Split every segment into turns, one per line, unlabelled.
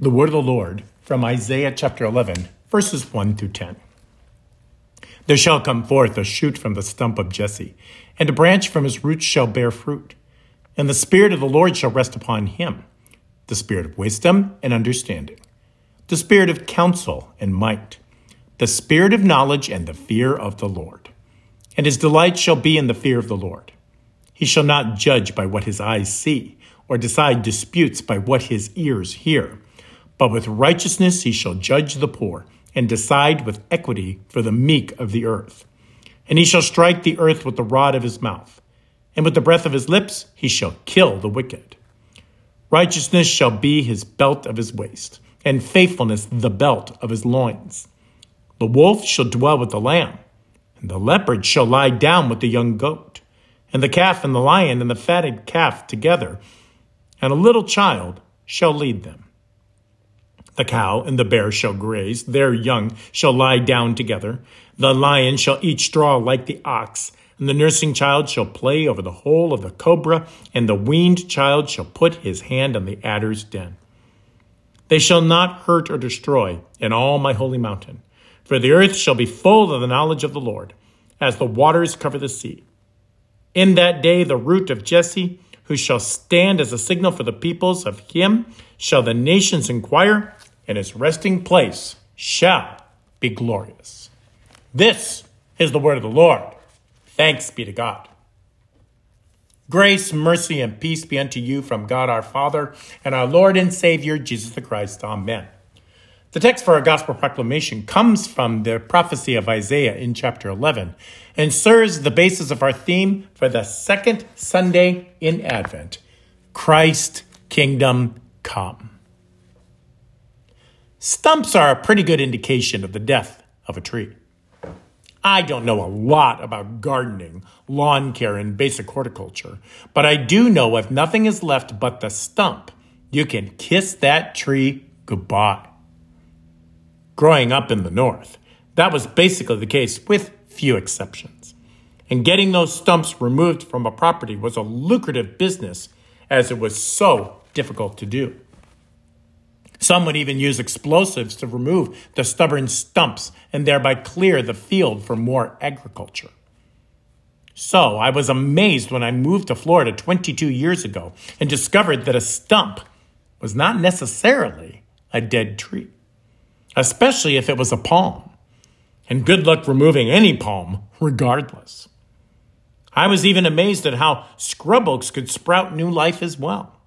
The word of the Lord from Isaiah chapter 11, verses 1 through 10. There shall come forth a shoot from the stump of Jesse, and a branch from his roots shall bear fruit. And the Spirit of the Lord shall rest upon him the Spirit of wisdom and understanding, the Spirit of counsel and might, the Spirit of knowledge and the fear of the Lord. And his delight shall be in the fear of the Lord. He shall not judge by what his eyes see, or decide disputes by what his ears hear. But with righteousness he shall judge the poor, and decide with equity for the meek of the earth. And he shall strike the earth with the rod of his mouth, and with the breath of his lips he shall kill the wicked. Righteousness shall be his belt of his waist, and faithfulness the belt of his loins. The wolf shall dwell with the lamb, and the leopard shall lie down with the young goat and the calf and the lion and the fatted calf together, and a little child shall lead them. The cow and the bear shall graze, their young shall lie down together. The lion shall eat straw like the ox, and the nursing child shall play over the hole of the cobra, and the weaned child shall put his hand on the adder's den. They shall not hurt or destroy in all my holy mountain, for the earth shall be full of the knowledge of the Lord, as the waters cover the sea. In that day, the root of Jesse, who shall stand as a signal for the peoples, of him shall the nations inquire, and his resting place shall be glorious. This is the word of the Lord. Thanks be to God. Grace, mercy, and peace be unto you from God our Father and our Lord and Savior, Jesus the Christ. Amen. The text for our gospel proclamation comes from the prophecy of Isaiah in chapter 11 and serves the basis of our theme for the second Sunday in Advent Christ Kingdom Come. Stumps are a pretty good indication of the death of a tree. I don't know a lot about gardening, lawn care, and basic horticulture, but I do know if nothing is left but the stump, you can kiss that tree goodbye growing up in the North. That was basically the case, with few exceptions. And getting those stumps removed from a property was a lucrative business as it was so difficult to do. Some would even use explosives to remove the stubborn stumps and thereby clear the field for more agriculture. So I was amazed when I moved to Florida 22 years ago and discovered that a stump was not necessarily a dead tree especially if it was a palm. And good luck removing any palm, regardless. I was even amazed at how scrub oaks could sprout new life as well.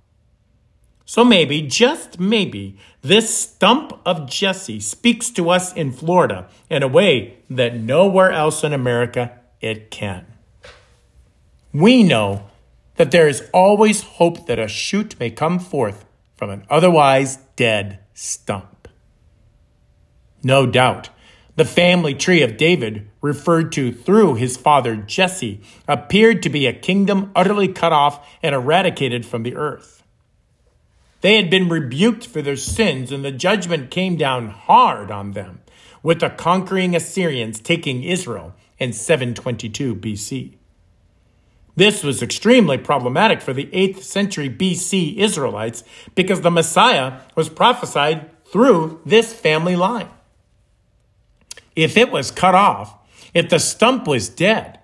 So maybe, just maybe, this stump of Jesse speaks to us in Florida in a way that nowhere else in America it can. We know that there is always hope that a shoot may come forth from an otherwise dead stump. No doubt. The family tree of David, referred to through his father Jesse, appeared to be a kingdom utterly cut off and eradicated from the earth. They had been rebuked for their sins, and the judgment came down hard on them, with the conquering Assyrians taking Israel in 722 BC. This was extremely problematic for the 8th century BC Israelites because the Messiah was prophesied through this family line if it was cut off, if the stump was dead,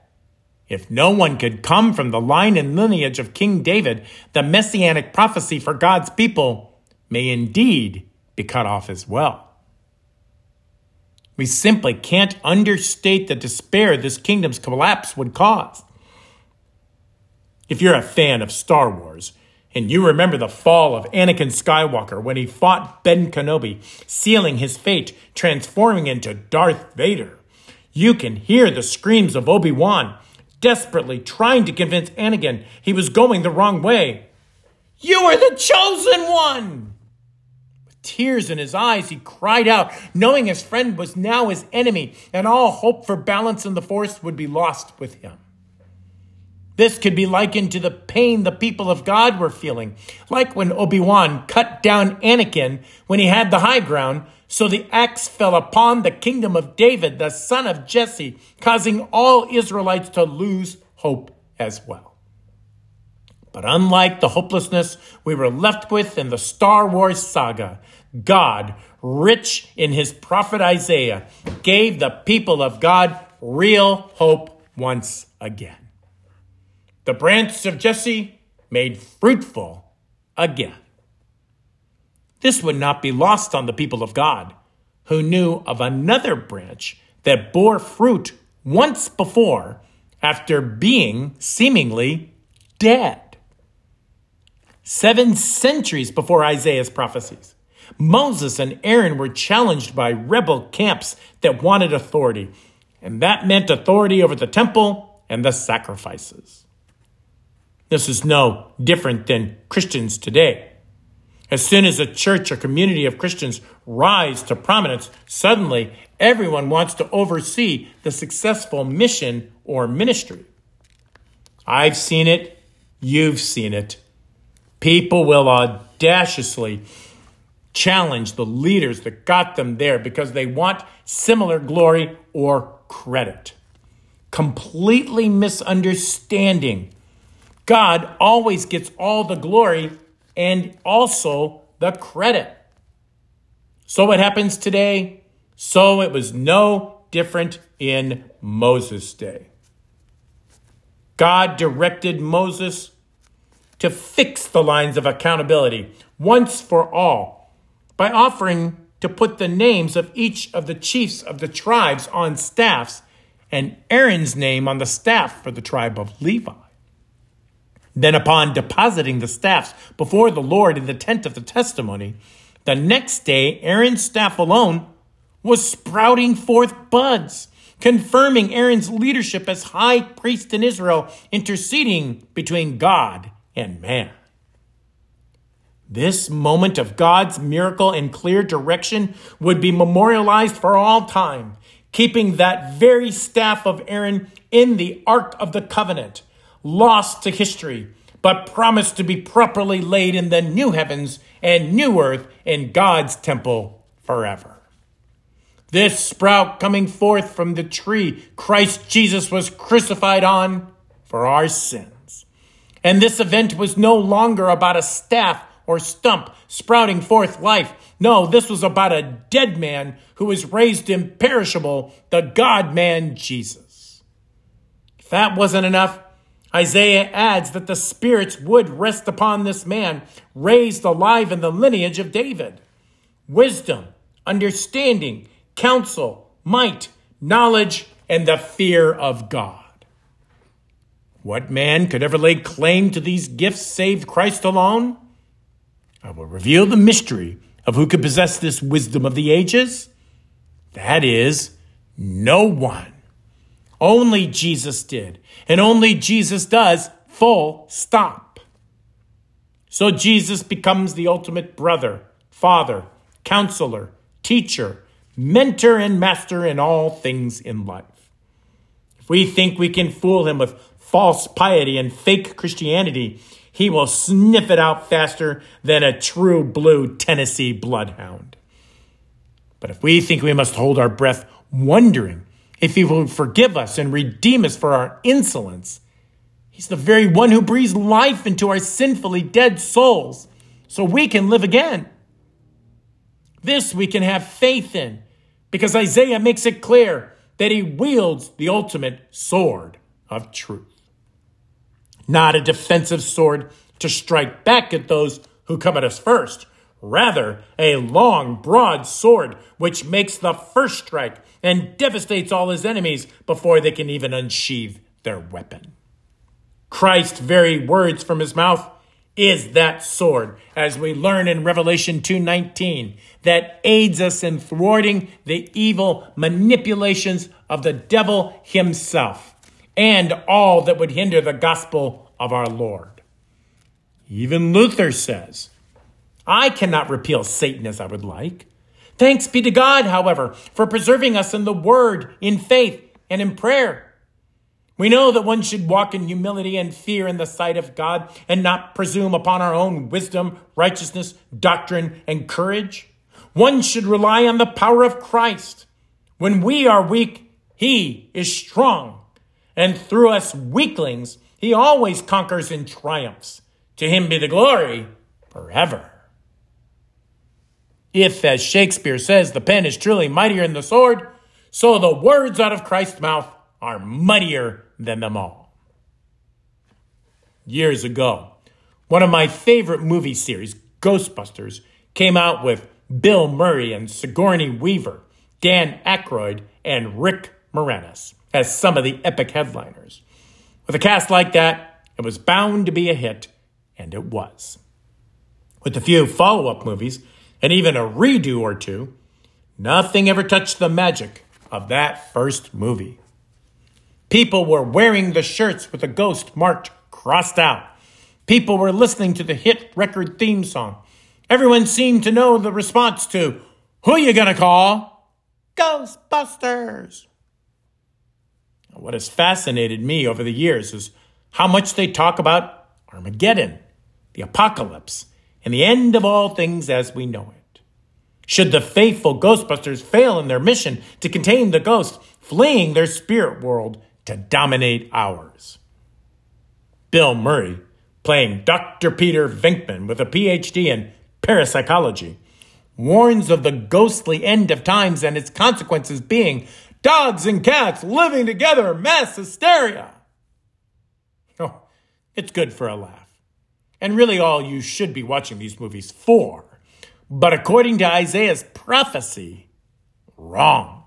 if no one could come from the line and lineage of King David, the messianic prophecy for God's people may indeed be cut off as well. We simply can't understate the despair this kingdom's collapse would cause. If you're a fan of Star Wars, and you remember the fall of Anakin Skywalker when he fought Ben Kenobi, sealing his fate, transforming into Darth Vader. You can hear the screams of Obi Wan, desperately trying to convince Anakin he was going the wrong way. You are the chosen one! With tears in his eyes, he cried out, knowing his friend was now his enemy, and all hope for balance in the Force would be lost with him. This could be likened to the pain the people of God were feeling, like when Obi Wan cut down Anakin when he had the high ground, so the axe fell upon the kingdom of David, the son of Jesse, causing all Israelites to lose hope as well. But unlike the hopelessness we were left with in the Star Wars saga, God, rich in his prophet Isaiah, gave the people of God real hope once again. The branch of Jesse made fruitful again. This would not be lost on the people of God, who knew of another branch that bore fruit once before after being seemingly dead. Seven centuries before Isaiah's prophecies, Moses and Aaron were challenged by rebel camps that wanted authority, and that meant authority over the temple and the sacrifices. This is no different than Christians today. As soon as a church or community of Christians rise to prominence, suddenly everyone wants to oversee the successful mission or ministry. I've seen it, you've seen it. People will audaciously challenge the leaders that got them there because they want similar glory or credit. Completely misunderstanding. God always gets all the glory and also the credit. So what happens today? So it was no different in Moses' day. God directed Moses to fix the lines of accountability once for all by offering to put the names of each of the chiefs of the tribes on staffs and Aaron's name on the staff for the tribe of Levi. Then, upon depositing the staffs before the Lord in the tent of the testimony, the next day Aaron's staff alone was sprouting forth buds, confirming Aaron's leadership as high priest in Israel, interceding between God and man. This moment of God's miracle and clear direction would be memorialized for all time, keeping that very staff of Aaron in the Ark of the Covenant lost to history, but promised to be properly laid in the new heavens and new earth in God's temple forever. This sprout coming forth from the tree Christ Jesus was crucified on for our sins. And this event was no longer about a staff or stump sprouting forth life. No, this was about a dead man who was raised imperishable, the God man Jesus. If that wasn't enough, Isaiah adds that the spirits would rest upon this man, raised alive in the lineage of David. Wisdom, understanding, counsel, might, knowledge, and the fear of God. What man could ever lay claim to these gifts save Christ alone? I will reveal the mystery of who could possess this wisdom of the ages. That is, no one. Only Jesus did, and only Jesus does, full stop. So Jesus becomes the ultimate brother, father, counselor, teacher, mentor, and master in all things in life. If we think we can fool him with false piety and fake Christianity, he will sniff it out faster than a true blue Tennessee bloodhound. But if we think we must hold our breath wondering if he will forgive us and redeem us for our insolence. He's the very one who breathes life into our sinfully dead souls so we can live again. This we can have faith in because Isaiah makes it clear that he wields the ultimate sword of truth. Not a defensive sword to strike back at those who come at us first, rather, a long, broad sword which makes the first strike and devastates all his enemies before they can even unsheathe their weapon. Christ's very words from his mouth is that sword, as we learn in Revelation 2:19, that aids us in thwarting the evil manipulations of the devil himself and all that would hinder the gospel of our Lord. Even Luther says, I cannot repeal Satan as I would like. Thanks be to God, however, for preserving us in the word, in faith, and in prayer. We know that one should walk in humility and fear in the sight of God and not presume upon our own wisdom, righteousness, doctrine, and courage. One should rely on the power of Christ. When we are weak, He is strong. And through us weaklings, He always conquers and triumphs. To him be the glory forever. If, as Shakespeare says, the pen is truly mightier than the sword, so the words out of Christ's mouth are mightier than them all. Years ago, one of my favorite movie series, Ghostbusters, came out with Bill Murray and Sigourney Weaver, Dan Aykroyd, and Rick Moranis as some of the epic headliners. With a cast like that, it was bound to be a hit, and it was. With a few follow up movies, and even a redo or two, nothing ever touched the magic of that first movie. People were wearing the shirts with the ghost marked crossed out. People were listening to the hit record theme song. Everyone seemed to know the response to, Who you gonna call? Ghostbusters. What has fascinated me over the years is how much they talk about Armageddon, the apocalypse, and the end of all things as we know it. Should the faithful Ghostbusters fail in their mission to contain the ghost fleeing their spirit world to dominate ours? Bill Murray, playing Dr. Peter Venkman with a PhD in parapsychology, warns of the ghostly end of times and its consequences being dogs and cats living together, mass hysteria. Oh, it's good for a laugh and really all you should be watching these movies for. But according to Isaiah's prophecy, wrong.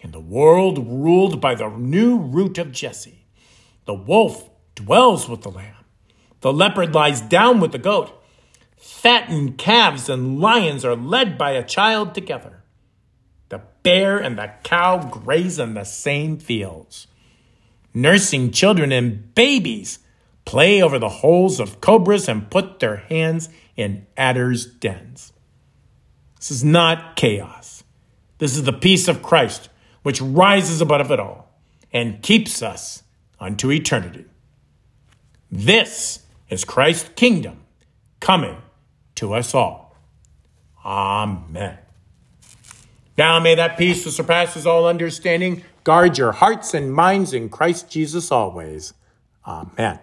In the world ruled by the new root of Jesse, the wolf dwells with the lamb, the leopard lies down with the goat, fattened calves and lions are led by a child together. The bear and the cow graze in the same fields. Nursing children and babies play over the holes of cobras, and put their hands in adders' dens. This is not chaos. This is the peace of Christ, which rises above it all and keeps us unto eternity. This is Christ's kingdom coming to us all. Amen. Now may that peace that surpasses all understanding guard your hearts and minds in Christ Jesus always. Amen.